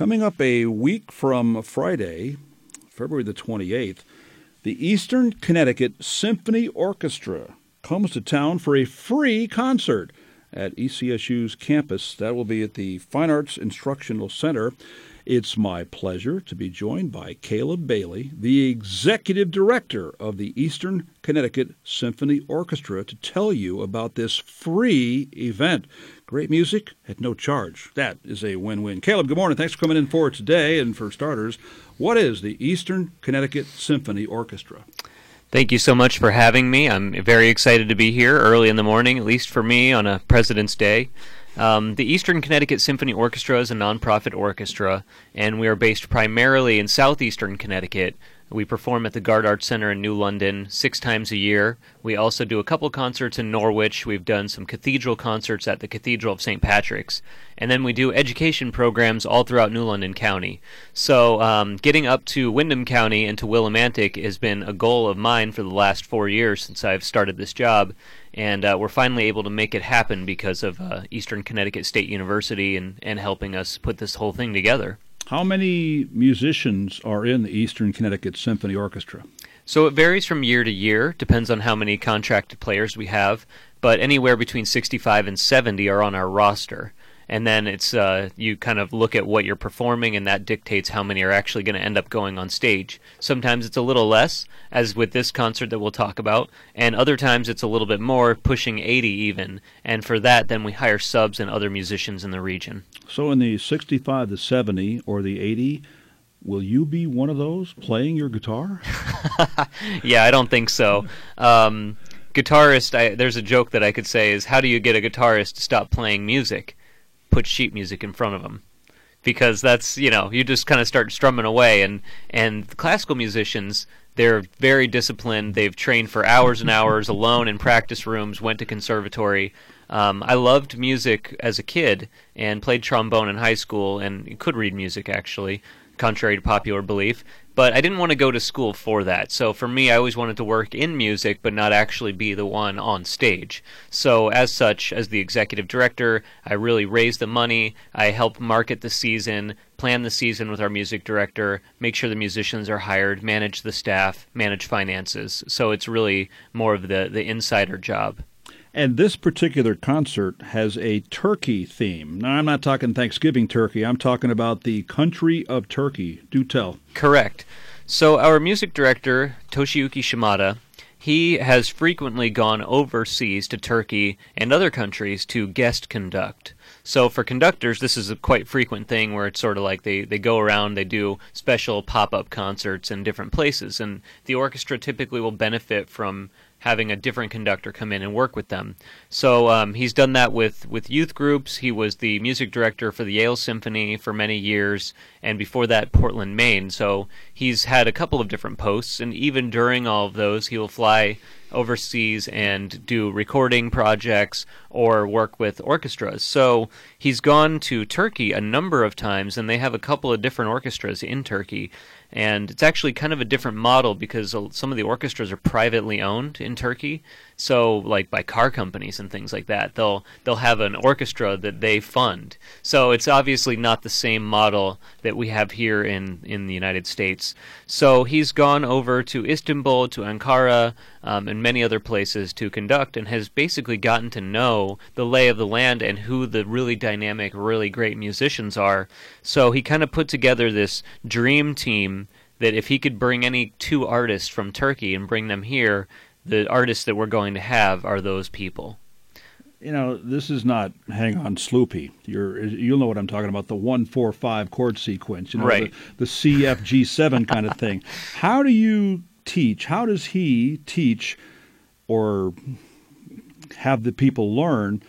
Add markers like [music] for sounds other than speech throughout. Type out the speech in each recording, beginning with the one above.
Coming up a week from Friday, February the 28th, the Eastern Connecticut Symphony Orchestra comes to town for a free concert at ECSU's campus. That will be at the Fine Arts Instructional Center. It's my pleasure to be joined by Caleb Bailey, the executive director of the Eastern Connecticut Symphony Orchestra, to tell you about this free event. Great music at no charge. That is a win win. Caleb, good morning. Thanks for coming in for today. And for starters, what is the Eastern Connecticut Symphony Orchestra? Thank you so much for having me. I'm very excited to be here early in the morning, at least for me, on a President's Day. Um, the Eastern Connecticut Symphony Orchestra is a nonprofit orchestra, and we are based primarily in southeastern Connecticut, we perform at the Garde Arts Center in New London six times a year. We also do a couple concerts in Norwich. We've done some cathedral concerts at the Cathedral of St. Patrick's. And then we do education programs all throughout New London County. So um, getting up to Windham County and to Willimantic has been a goal of mine for the last four years since I've started this job. And uh, we're finally able to make it happen because of uh, Eastern Connecticut State University and, and helping us put this whole thing together. How many musicians are in the Eastern Connecticut Symphony Orchestra? So it varies from year to year, depends on how many contracted players we have, but anywhere between 65 and 70 are on our roster and then it's uh, you kind of look at what you're performing, and that dictates how many are actually going to end up going on stage. Sometimes it's a little less, as with this concert that we'll talk about, and other times it's a little bit more, pushing 80 even. And for that, then we hire subs and other musicians in the region. So in the 65 to 70 or the 80, Will you be one of those playing your guitar? [laughs] yeah, I don't think so. Um, guitarist, I, there's a joke that I could say is, how do you get a guitarist to stop playing music? Put sheet music in front of them because that's you know you just kind of start strumming away and and classical musicians they're very disciplined. They've trained for hours and hours alone in practice rooms went to conservatory. Um, i loved music as a kid and played trombone in high school and could read music actually contrary to popular belief but I didn't want to go to school for that. So for me, I always wanted to work in music, but not actually be the one on stage. So as such, as the executive director, I really raise the money. I help market the season, plan the season with our music director, make sure the musicians are hired, manage the staff, manage finances. So it's really more of the the insider job. And this particular concert has a turkey theme. Now, I'm not talking Thanksgiving turkey. I'm talking about the country of Turkey. Do tell. Correct. So, our music director, Toshiyuki Shimada, he has frequently gone overseas to Turkey and other countries to guest conduct. So for conductors, this is a quite frequent thing where it's sort of like they, they go around, they do special pop up concerts in different places, and the orchestra typically will benefit from having a different conductor come in and work with them. So um, he's done that with, with youth groups. He was the music director for the Yale Symphony for many years, and before that, Portland, Maine. So he's had a couple of different posts, and even during all of those, he will fly overseas and do recording projects or work with orchestras. So he's gone to Turkey a number of times, and they have a couple of different orchestras in Turkey and it's actually kind of a different model because some of the orchestras are privately owned in Turkey. So, like by car companies and things like that, they'll they'll have an orchestra that they fund. So it's obviously not the same model that we have here in in the United States. So he's gone over to Istanbul, to Ankara, um, and many other places to conduct, and has basically gotten to know the lay of the land and who the really dynamic, really great musicians are. So he kind of put together this dream team that if he could bring any two artists from Turkey and bring them here, the artists that we're going to have are those people. You know, this is not hang on Sloopy. You're you'll know what I'm talking about, the one four five chord sequence, you know, right. the, the CFG seven [laughs] kind of thing. How do you teach? How does he teach or have the people learn?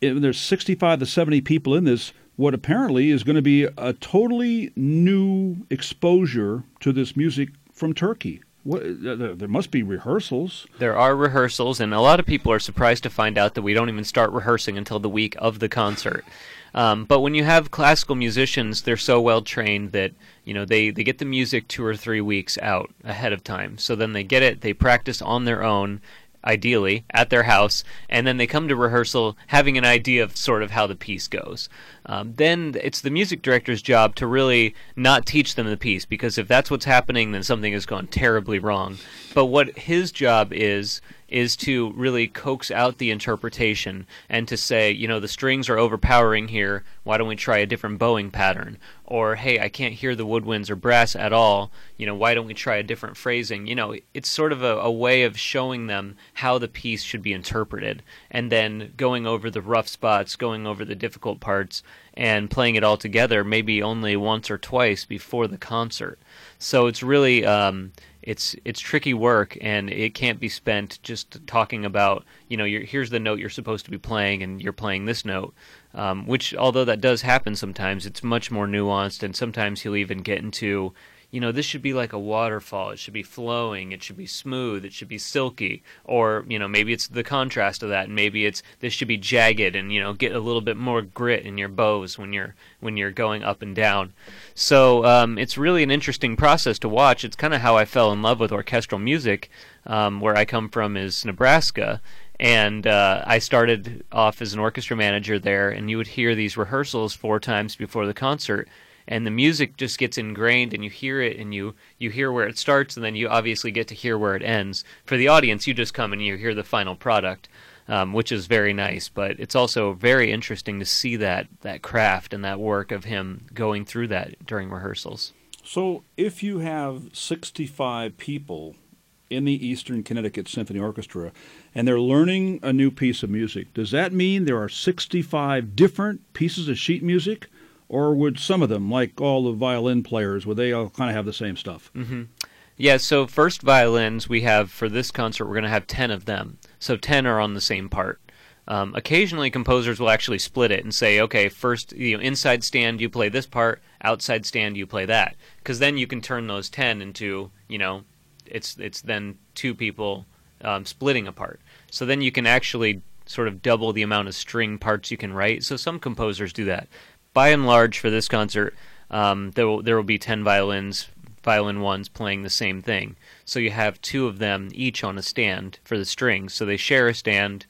There's 65 to 70 people in this. What apparently is going to be a totally new exposure to this music from Turkey. What, there must be rehearsals. There are rehearsals, and a lot of people are surprised to find out that we don't even start rehearsing until the week of the concert. Um, but when you have classical musicians, they're so well trained that you know they, they get the music two or three weeks out ahead of time. So then they get it, they practice on their own, ideally, at their house, and then they come to rehearsal having an idea of sort of how the piece goes. Um, then it's the music director's job to really not teach them the piece because if that's what's happening, then something has gone terribly wrong. But what his job is is to really coax out the interpretation and to say, you know, the strings are overpowering here. Why don't we try a different bowing pattern? Or, hey, I can't hear the woodwinds or brass at all. You know, why don't we try a different phrasing? You know, it's sort of a, a way of showing them how the piece should be interpreted and then going over the rough spots, going over the difficult parts, and playing it all together maybe only once or twice before the concert. So it's really. Um, it's it's tricky work and it can't be spent just talking about you know here's the note you're supposed to be playing and you're playing this note um, which although that does happen sometimes it's much more nuanced and sometimes he'll even get into you know, this should be like a waterfall. It should be flowing. It should be smooth. It should be silky. Or, you know, maybe it's the contrast of that. And maybe it's this should be jagged and, you know, get a little bit more grit in your bows when you're when you're going up and down. So um, it's really an interesting process to watch. It's kind of how I fell in love with orchestral music. Um, where I come from is Nebraska, and uh, I started off as an orchestra manager there, and you would hear these rehearsals four times before the concert and the music just gets ingrained and you hear it and you you hear where it starts and then you obviously get to hear where it ends for the audience you just come and you hear the final product um, which is very nice but it's also very interesting to see that that craft and that work of him going through that during rehearsals so if you have 65 people in the Eastern Connecticut Symphony Orchestra and they're learning a new piece of music. Does that mean there are 65 different pieces of sheet music? Or would some of them, like all the violin players, would they all kind of have the same stuff? Mm-hmm. Yeah, so first violins we have for this concert, we're going to have 10 of them. So 10 are on the same part. Um, occasionally, composers will actually split it and say, okay, first, you know, inside stand, you play this part, outside stand, you play that. Because then you can turn those 10 into, you know, it's, it's then two people um, splitting a part. So then you can actually sort of double the amount of string parts you can write. So some composers do that by and large, for this concert, um, there will there will be ten violins, violin ones playing the same thing. So you have two of them each on a stand for the strings. So they share a stand,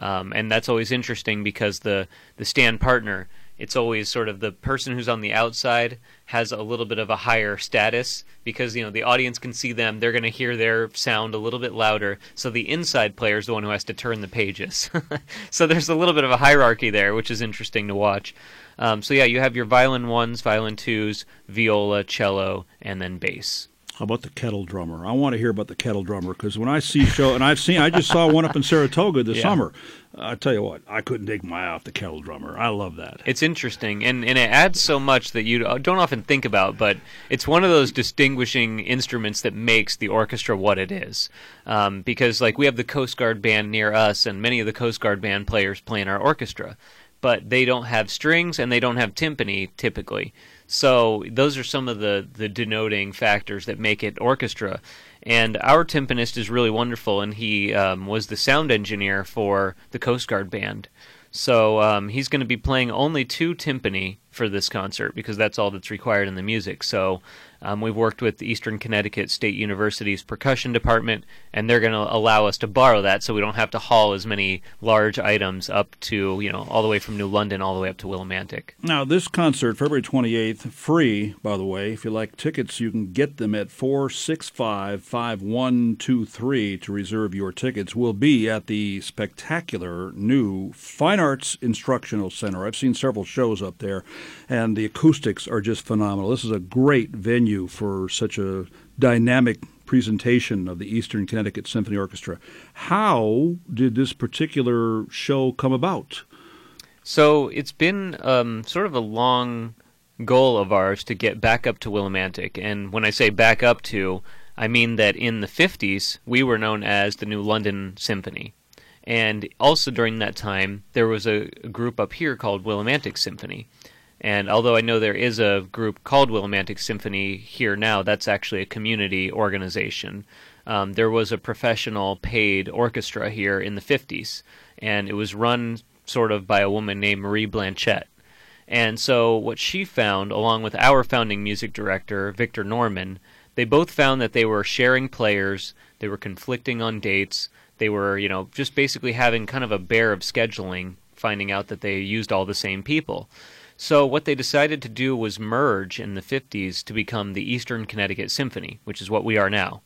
um, and that's always interesting because the the stand partner it's always sort of the person who's on the outside has a little bit of a higher status because you know the audience can see them they're going to hear their sound a little bit louder. So the inside player is the one who has to turn the pages. [laughs] So there's a little bit of a hierarchy there which is interesting to watch. Um, so yeah you have your violin ones violin twos viola cello and then bass how about the kettle drummer? I want to hear about the kettle drummer because when I see show, and I've seen, I just saw one up in Saratoga this yeah. summer. I tell you what, I couldn't take my eye off the kettle drummer. I love that. It's interesting, and and it adds so much that you don't often think about, but it's one of those distinguishing instruments that makes the orchestra what it is. Um, because like we have the Coast Guard band near us, and many of the Coast Guard band players play in our orchestra, but they don't have strings and they don't have timpani typically. So those are some of the, the denoting factors that make it orchestra. And our timpanist is really wonderful, and he um, was the sound engineer for the Coast Guard band. So um, he's going to be playing only two timpani for this concert because that's all that's required in the music. So um, we've worked with Eastern Connecticut State University's percussion department, and they're going to allow us to borrow that, so we don't have to haul as many large items up to you know all the way from New London all the way up to Willimantic. Now this concert, February twenty eighth, free by the way. If you like tickets, you can get them at four six five five one two three to reserve your tickets. Will be at the spectacular new Fine Arts Instructional Center. I've seen several shows up there, and the acoustics are just phenomenal. This is a great venue you for such a dynamic presentation of the Eastern Connecticut Symphony Orchestra. How did this particular show come about? So it's been um, sort of a long goal of ours to get back up to Willimantic. And when I say back up to, I mean that in the 50s, we were known as the New London Symphony. And also during that time, there was a group up here called Willimantic Symphony. And although I know there is a group called Willimantic Symphony here now, that's actually a community organization. Um, there was a professional paid orchestra here in the 50s, and it was run sort of by a woman named Marie Blanchette. And so, what she found, along with our founding music director, Victor Norman, they both found that they were sharing players, they were conflicting on dates, they were, you know, just basically having kind of a bear of scheduling, finding out that they used all the same people. So what they decided to do was merge in the 50s to become the Eastern Connecticut Symphony, which is what we are now.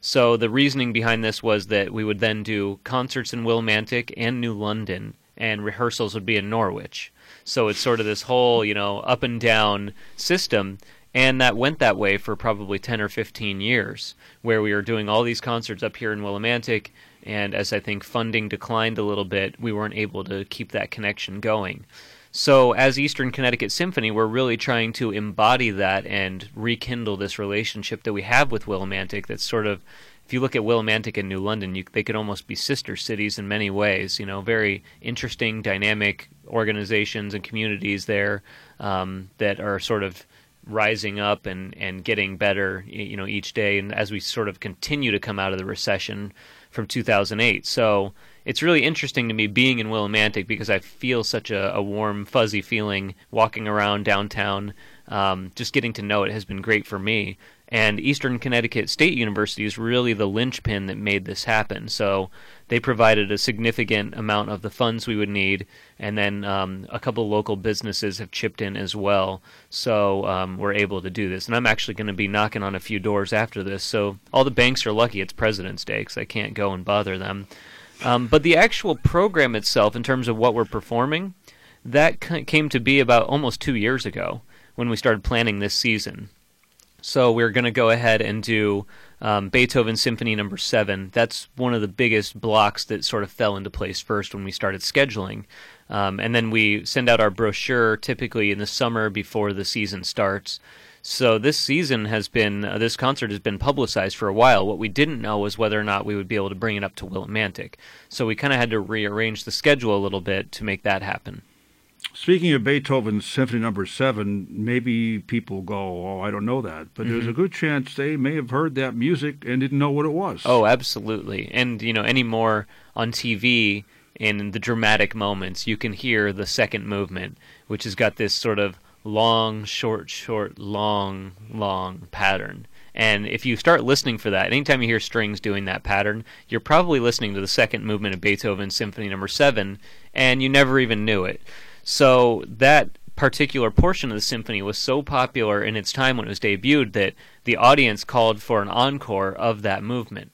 So the reasoning behind this was that we would then do concerts in Willimantic and New London, and rehearsals would be in Norwich. So it's sort of this whole, you know, up and down system. And that went that way for probably 10 or 15 years, where we were doing all these concerts up here in Willimantic. And as I think funding declined a little bit, we weren't able to keep that connection going. So, as Eastern Connecticut Symphony, we're really trying to embody that and rekindle this relationship that we have with Willimantic that's sort of if you look at Willimantic and New London, you, they could almost be sister cities in many ways. You know, very interesting, dynamic organizations and communities there um, that are sort of rising up and, and getting better, you know, each day. And as we sort of continue to come out of the recession from 2008, so it's really interesting to me being in Willimantic because I feel such a, a warm, fuzzy feeling walking around downtown. Um, just getting to know it has been great for me. And Eastern Connecticut State University is really the linchpin that made this happen. So they provided a significant amount of the funds we would need, and then um, a couple local businesses have chipped in as well. So um, we're able to do this. And I'm actually going to be knocking on a few doors after this. So all the banks are lucky it's President's Day because I can't go and bother them. Um, but the actual program itself, in terms of what we're performing, that came to be about almost two years ago when we started planning this season. So we're going to go ahead and do um, Beethoven Symphony Number Seven. That's one of the biggest blocks that sort of fell into place first when we started scheduling, um, and then we send out our brochure typically in the summer before the season starts. So this season has been uh, this concert has been publicized for a while. What we didn't know was whether or not we would be able to bring it up to Willimantic. So we kind of had to rearrange the schedule a little bit to make that happen. Speaking of Beethoven's Symphony Number no. Seven, maybe people go, "Oh, I don't know that," but mm-hmm. there's a good chance they may have heard that music and didn't know what it was. Oh, absolutely. And you know, anymore on TV in the dramatic moments, you can hear the second movement, which has got this sort of long, short, short, long, long pattern. And if you start listening for that, anytime you hear strings doing that pattern, you're probably listening to the second movement of Beethoven's Symphony Number no. 7, and you never even knew it. So that particular portion of the symphony was so popular in its time when it was debuted that the audience called for an encore of that movement.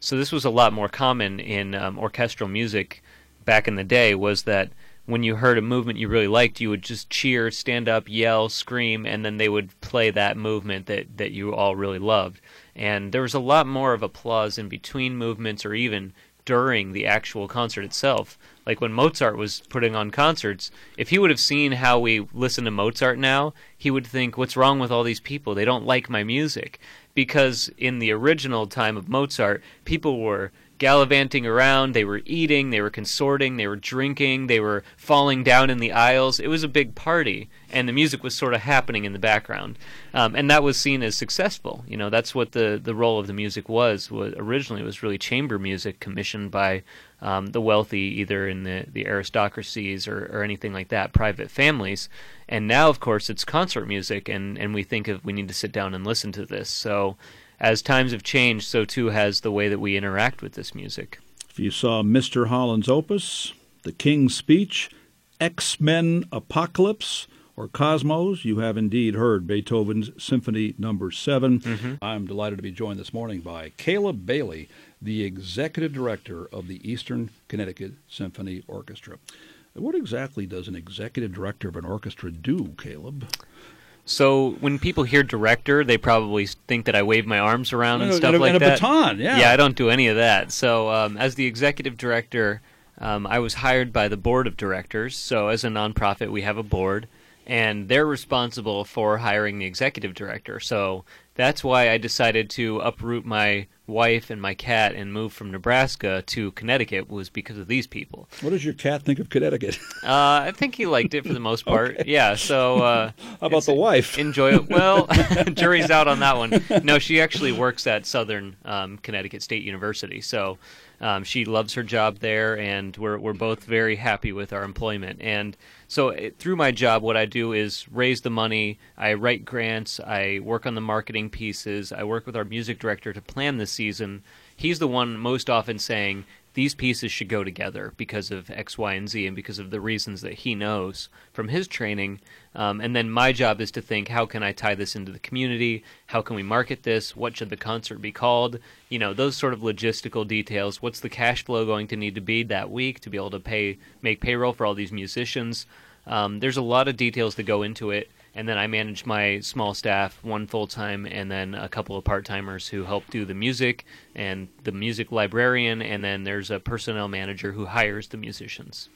So this was a lot more common in um, orchestral music back in the day was that when you heard a movement you really liked, you would just cheer, stand up, yell, scream, and then they would play that movement that, that you all really loved. And there was a lot more of applause in between movements or even during the actual concert itself. Like when Mozart was putting on concerts, if he would have seen how we listen to Mozart now, he would think, What's wrong with all these people? They don't like my music. Because in the original time of Mozart, people were gallivanting around. They were eating, they were consorting, they were drinking, they were falling down in the aisles. It was a big party, and the music was sort of happening in the background, um, and that was seen as successful. You know, that's what the the role of the music was. was originally, it was really chamber music commissioned by um, the wealthy, either in the the aristocracies or, or anything like that, private families. And now, of course, it's concert music, and and we think of we need to sit down and listen to this. So as times have changed, so too has the way that we interact with this music. If you saw Mr. Holland's opus, The King's Speech, X Men Apocalypse, or Cosmos, you have indeed heard Beethoven's Symphony Number no. 7. Mm-hmm. I'm delighted to be joined this morning by Caleb Bailey, the executive director of the Eastern Connecticut Symphony Orchestra. What exactly does an executive director of an orchestra do, Caleb? So when people hear director, they probably think that I wave my arms around and stuff and like and that. a baton, yeah. Yeah, I don't do any of that. So um, as the executive director, um, I was hired by the board of directors. So as a nonprofit, we have a board, and they're responsible for hiring the executive director. So that's why I decided to uproot my wife and my cat and moved from Nebraska to Connecticut was because of these people. What does your cat think of Connecticut? [laughs] Uh, I think he liked it for the most part. okay. Yeah. So uh, [laughs] how about the wife? Enjoy it. Well, [laughs] jury's out on that one. No, she actually works at Southern um, Connecticut State University. So um, she loves her job there, and we're we're both very happy with our employment. And so it, through my job, what I do is raise the money. I write grants. I work on the marketing pieces. I work with our music director to plan the season. He's the one most often saying, these pieces should go together because of X, Y, and Z, and because of the reasons that he knows from his training. Um, and then my job is to think, how can I tie this into the community? How can we market this? What should the concert be called? You know, those sort of logistical details. What's the cash flow going to need to be that week to be able to pay make payroll for all these musicians? Um, there's a lot of details that go into it and then I manage my small staff, one full time, and then a couple of part timers who help do the music and the music librarian, and then there's a personnel manager who hires the musicians.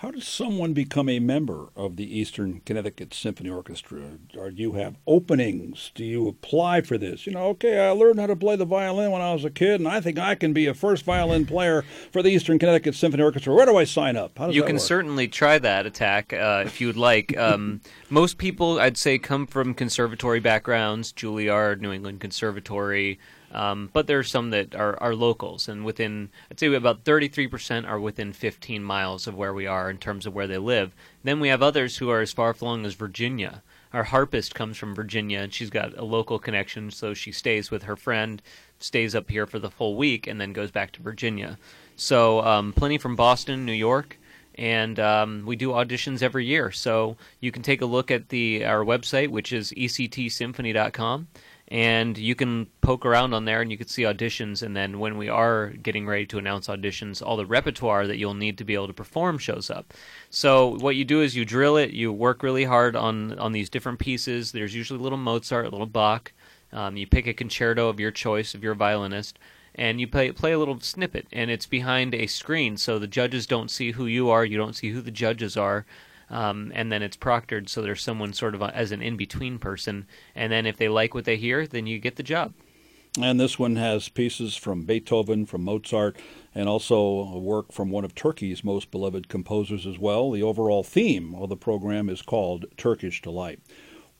How does someone become a member of the Eastern Connecticut Symphony Orchestra? Or do you have openings? Do you apply for this? You know, okay, I learned how to play the violin when I was a kid, and I think I can be a first violin player for the Eastern Connecticut Symphony Orchestra. Where do I sign up? you can work? certainly try that attack uh, if you would like. Um, [laughs] most people, I'd say, come from conservatory backgrounds Juilliard, New England Conservatory. Um, but there are some that are, are locals, and within, I'd say about 33% are within 15 miles of where we are in terms of where they live. Then we have others who are as far flung as Virginia. Our harpist comes from Virginia, and she's got a local connection, so she stays with her friend, stays up here for the full week, and then goes back to Virginia. So um, plenty from Boston, New York, and um, we do auditions every year. So you can take a look at the our website, which is ectsymphony.com and you can poke around on there and you can see auditions and then when we are getting ready to announce auditions all the repertoire that you'll need to be able to perform shows up. So what you do is you drill it you work really hard on on these different pieces. There's usually a little mozart a little bach. Um, you pick a concerto of your choice of your violinist and you play play a little snippet and it's behind a screen so the judges don't see who you are you don't see who the judges are um, and then it's proctored so there's someone sort of as an in between person. And then if they like what they hear, then you get the job. And this one has pieces from Beethoven, from Mozart, and also a work from one of Turkey's most beloved composers as well. The overall theme of the program is called Turkish Delight.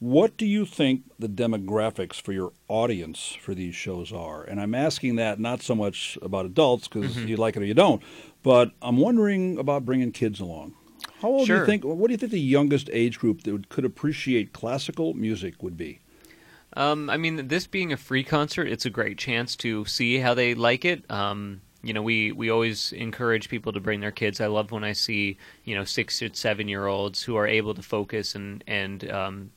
What do you think the demographics for your audience for these shows are? And I'm asking that not so much about adults because mm-hmm. you like it or you don't, but I'm wondering about bringing kids along. How old sure. do you think? What do you think the youngest age group that would, could appreciate classical music would be? Um, I mean, this being a free concert, it's a great chance to see how they like it. Um, you know, we, we always encourage people to bring their kids. I love when I see, you know, six or seven year olds who are able to focus and, and um,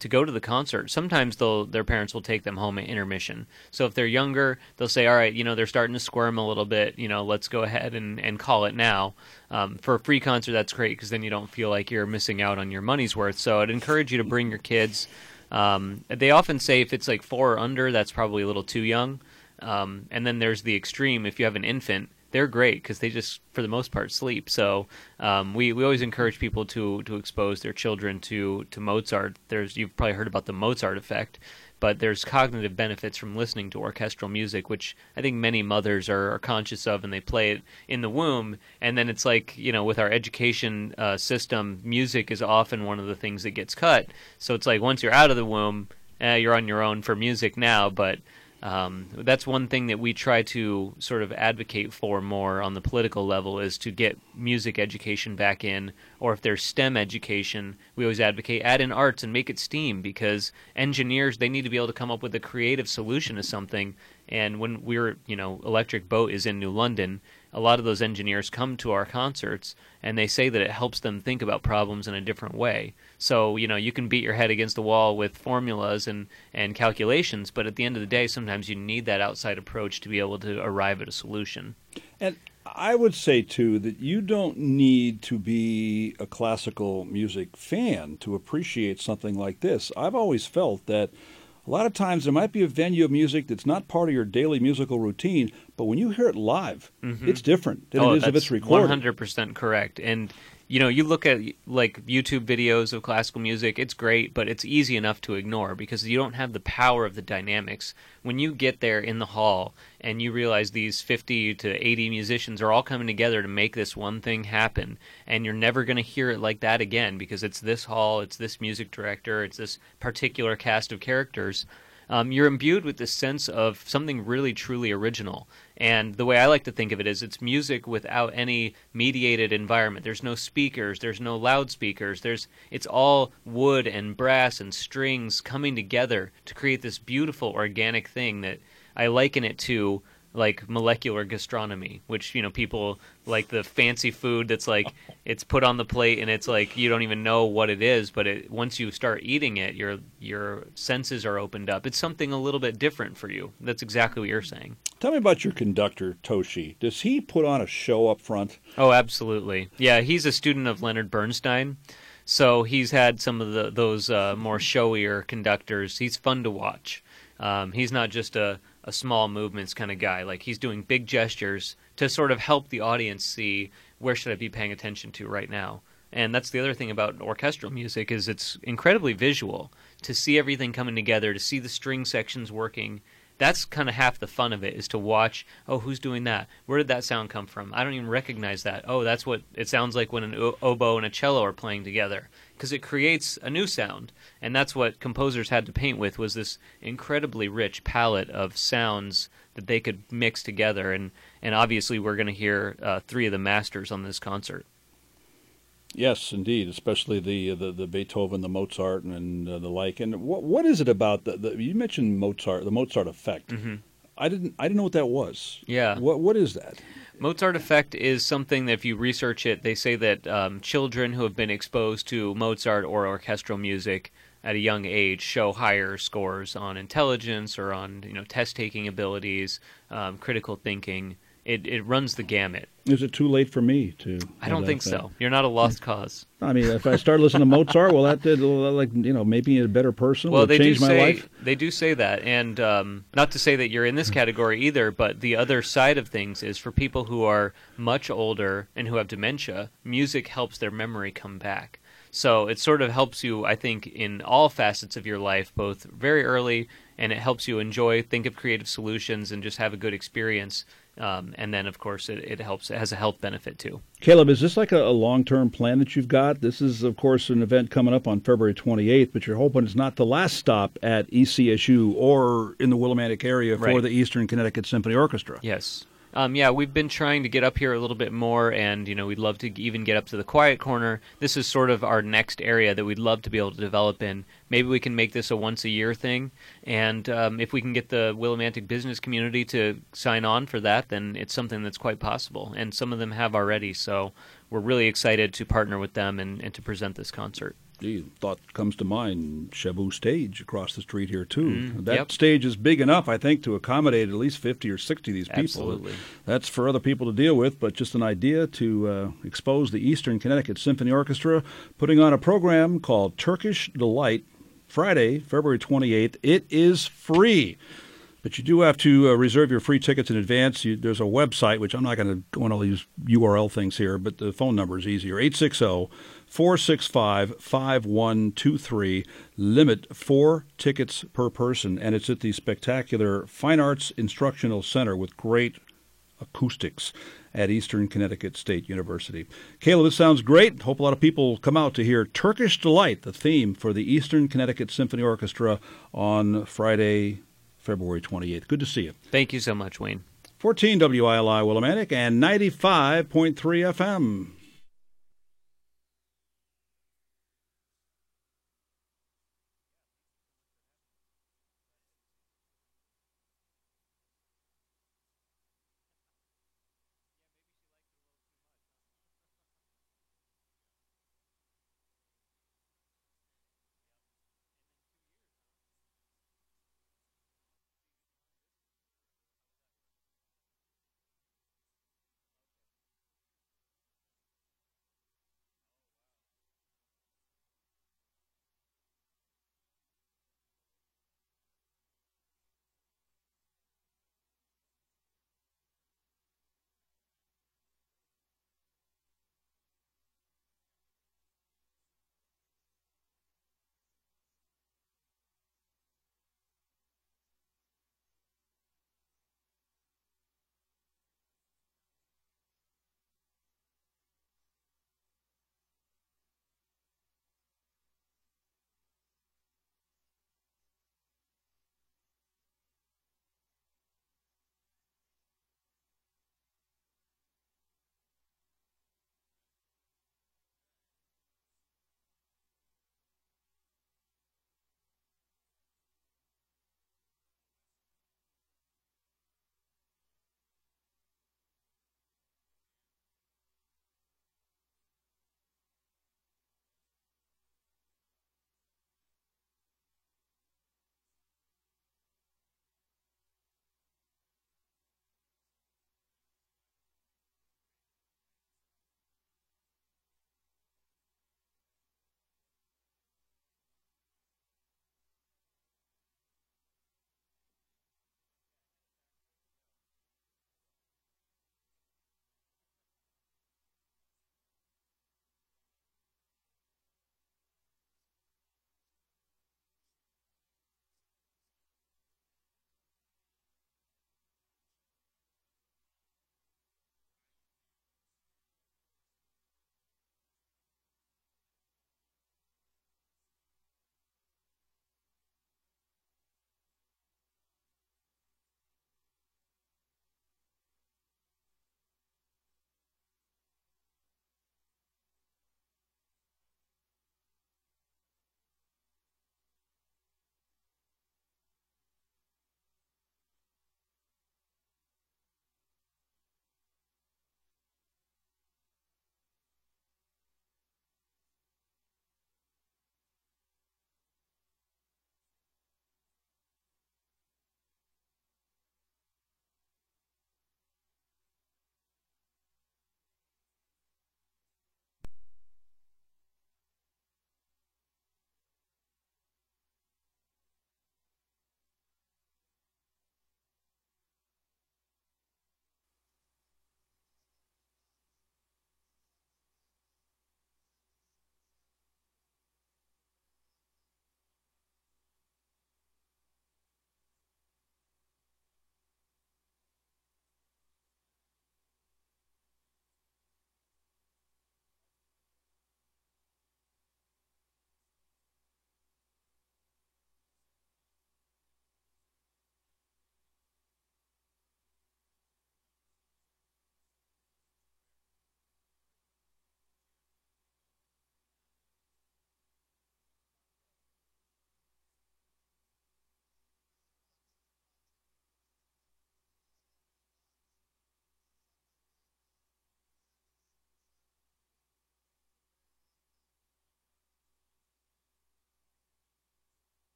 to go to the concert. Sometimes they'll their parents will take them home at intermission. So if they're younger, they'll say, "All right, you know, they're starting to squirm a little bit. You know, let's go ahead and, and call it now." Um, for a free concert, that's great because then you don't feel like you're missing out on your money's worth. So I'd encourage you to bring your kids. Um, they often say if it's like four or under, that's probably a little too young. Um, and then there's the extreme. If you have an infant, they're great because they just, for the most part, sleep. So um, we we always encourage people to to expose their children to to Mozart. There's you've probably heard about the Mozart effect, but there's cognitive benefits from listening to orchestral music, which I think many mothers are, are conscious of, and they play it in the womb. And then it's like you know, with our education uh, system, music is often one of the things that gets cut. So it's like once you're out of the womb, eh, you're on your own for music now, but um, that's one thing that we try to sort of advocate for more on the political level is to get music education back in, or if there's STEM education, we always advocate add in arts and make it STEAM because engineers they need to be able to come up with a creative solution to something. And when we're, you know, Electric Boat is in New London, a lot of those engineers come to our concerts and they say that it helps them think about problems in a different way. So, you know, you can beat your head against the wall with formulas and, and calculations, but at the end of the day, sometimes you need that outside approach to be able to arrive at a solution. And I would say, too, that you don't need to be a classical music fan to appreciate something like this. I've always felt that a lot of times there might be a venue of music that's not part of your daily musical routine, but when you hear it live, mm-hmm. it's different than oh, it is if it's recorded. 100% correct. And you know, you look at like YouTube videos of classical music, it's great, but it's easy enough to ignore because you don't have the power of the dynamics. When you get there in the hall and you realize these 50 to 80 musicians are all coming together to make this one thing happen, and you're never going to hear it like that again because it's this hall, it's this music director, it's this particular cast of characters um, you're imbued with this sense of something really truly original. And the way I like to think of it is it's music without any mediated environment. There's no speakers, there's no loudspeakers. There's it's all wood and brass and strings coming together to create this beautiful organic thing that I liken it to like molecular gastronomy, which you know people like the fancy food that's like it's put on the plate and it's like you don't even know what it is, but it, once you start eating it, your your senses are opened up. It's something a little bit different for you. That's exactly what you're saying. Tell me about your conductor, Toshi. Does he put on a show up front? Oh, absolutely. Yeah, he's a student of Leonard Bernstein. So he's had some of the, those uh, more showier conductors. He's fun to watch. Um, he's not just a, a small movements kind of guy. Like he's doing big gestures to sort of help the audience see where should I be paying attention to right now. And that's the other thing about orchestral music is it's incredibly visual. To see everything coming together, to see the string sections working, that's kind of half the fun of it is to watch oh who's doing that where did that sound come from i don't even recognize that oh that's what it sounds like when an oboe and a cello are playing together because it creates a new sound and that's what composers had to paint with was this incredibly rich palette of sounds that they could mix together and and obviously we're going to hear uh, three of the masters on this concert Yes, indeed, especially the the, the Beethoven, the Mozart, and uh, the like. And what what is it about the, the you mentioned Mozart, the Mozart effect? Mm-hmm. I didn't I didn't know what that was. Yeah. What what is that? Mozart effect is something that if you research it, they say that um, children who have been exposed to Mozart or orchestral music at a young age show higher scores on intelligence or on you know test taking abilities, um, critical thinking it, it runs the gamut. Is it too late for me to? I don't think so. You're not a lost cause. [laughs] I mean, if I start listening to Mozart, well, that did like you know maybe a better person. Well, they do say they do say that, and um, not to say that you're in this category either, but the other side of things is for people who are much older and who have dementia, music helps their memory come back. So it sort of helps you, I think, in all facets of your life, both very early, and it helps you enjoy, think of creative solutions, and just have a good experience um, and then, of course, it, it helps. It has a health benefit too. Caleb, is this like a, a long term plan that you've got? This is, of course, an event coming up on February 28th, but you're hoping it's not the last stop at ECSU or in the Willimantic area for Right. the Eastern Connecticut Symphony Orchestra. Yes. Um, yeah, we've been trying to get up here a little bit more, and you know, we'd love to even get up to the quiet corner. This is sort of our next area that we'd love to be able to develop in. Maybe we can make this a once a year thing, and um, if we can get the Willimantic business community to sign on for that, then it's something that's quite possible. And some of them have already, so we're really excited to partner with them and, and to present this concert. Gee, thought comes to mind Shaboo Stage across the street here too. Mm, that yep. stage is big enough, I think, to accommodate at least fifty or sixty of these people. Absolutely. That's for other people to deal with, but just an idea to uh, expose the Eastern Connecticut Symphony Orchestra putting on a program called Turkish Delight Friday, February twenty eighth. It is free. But you do have to uh, reserve your free tickets in advance. You, there's a website, which I'm not going to go on all these URL things here, but the phone number is easier 860 465 5123. Limit four tickets per person. And it's at the spectacular Fine Arts Instructional Center with great acoustics at Eastern Connecticut State University. Caleb, this sounds great. Hope a lot of people come out to hear Turkish Delight, the theme for the Eastern Connecticut Symphony Orchestra on Friday, February 28th. Good to see you. Thank you so much, Wayne. 14 WILI Willimantic and 95.3 FM.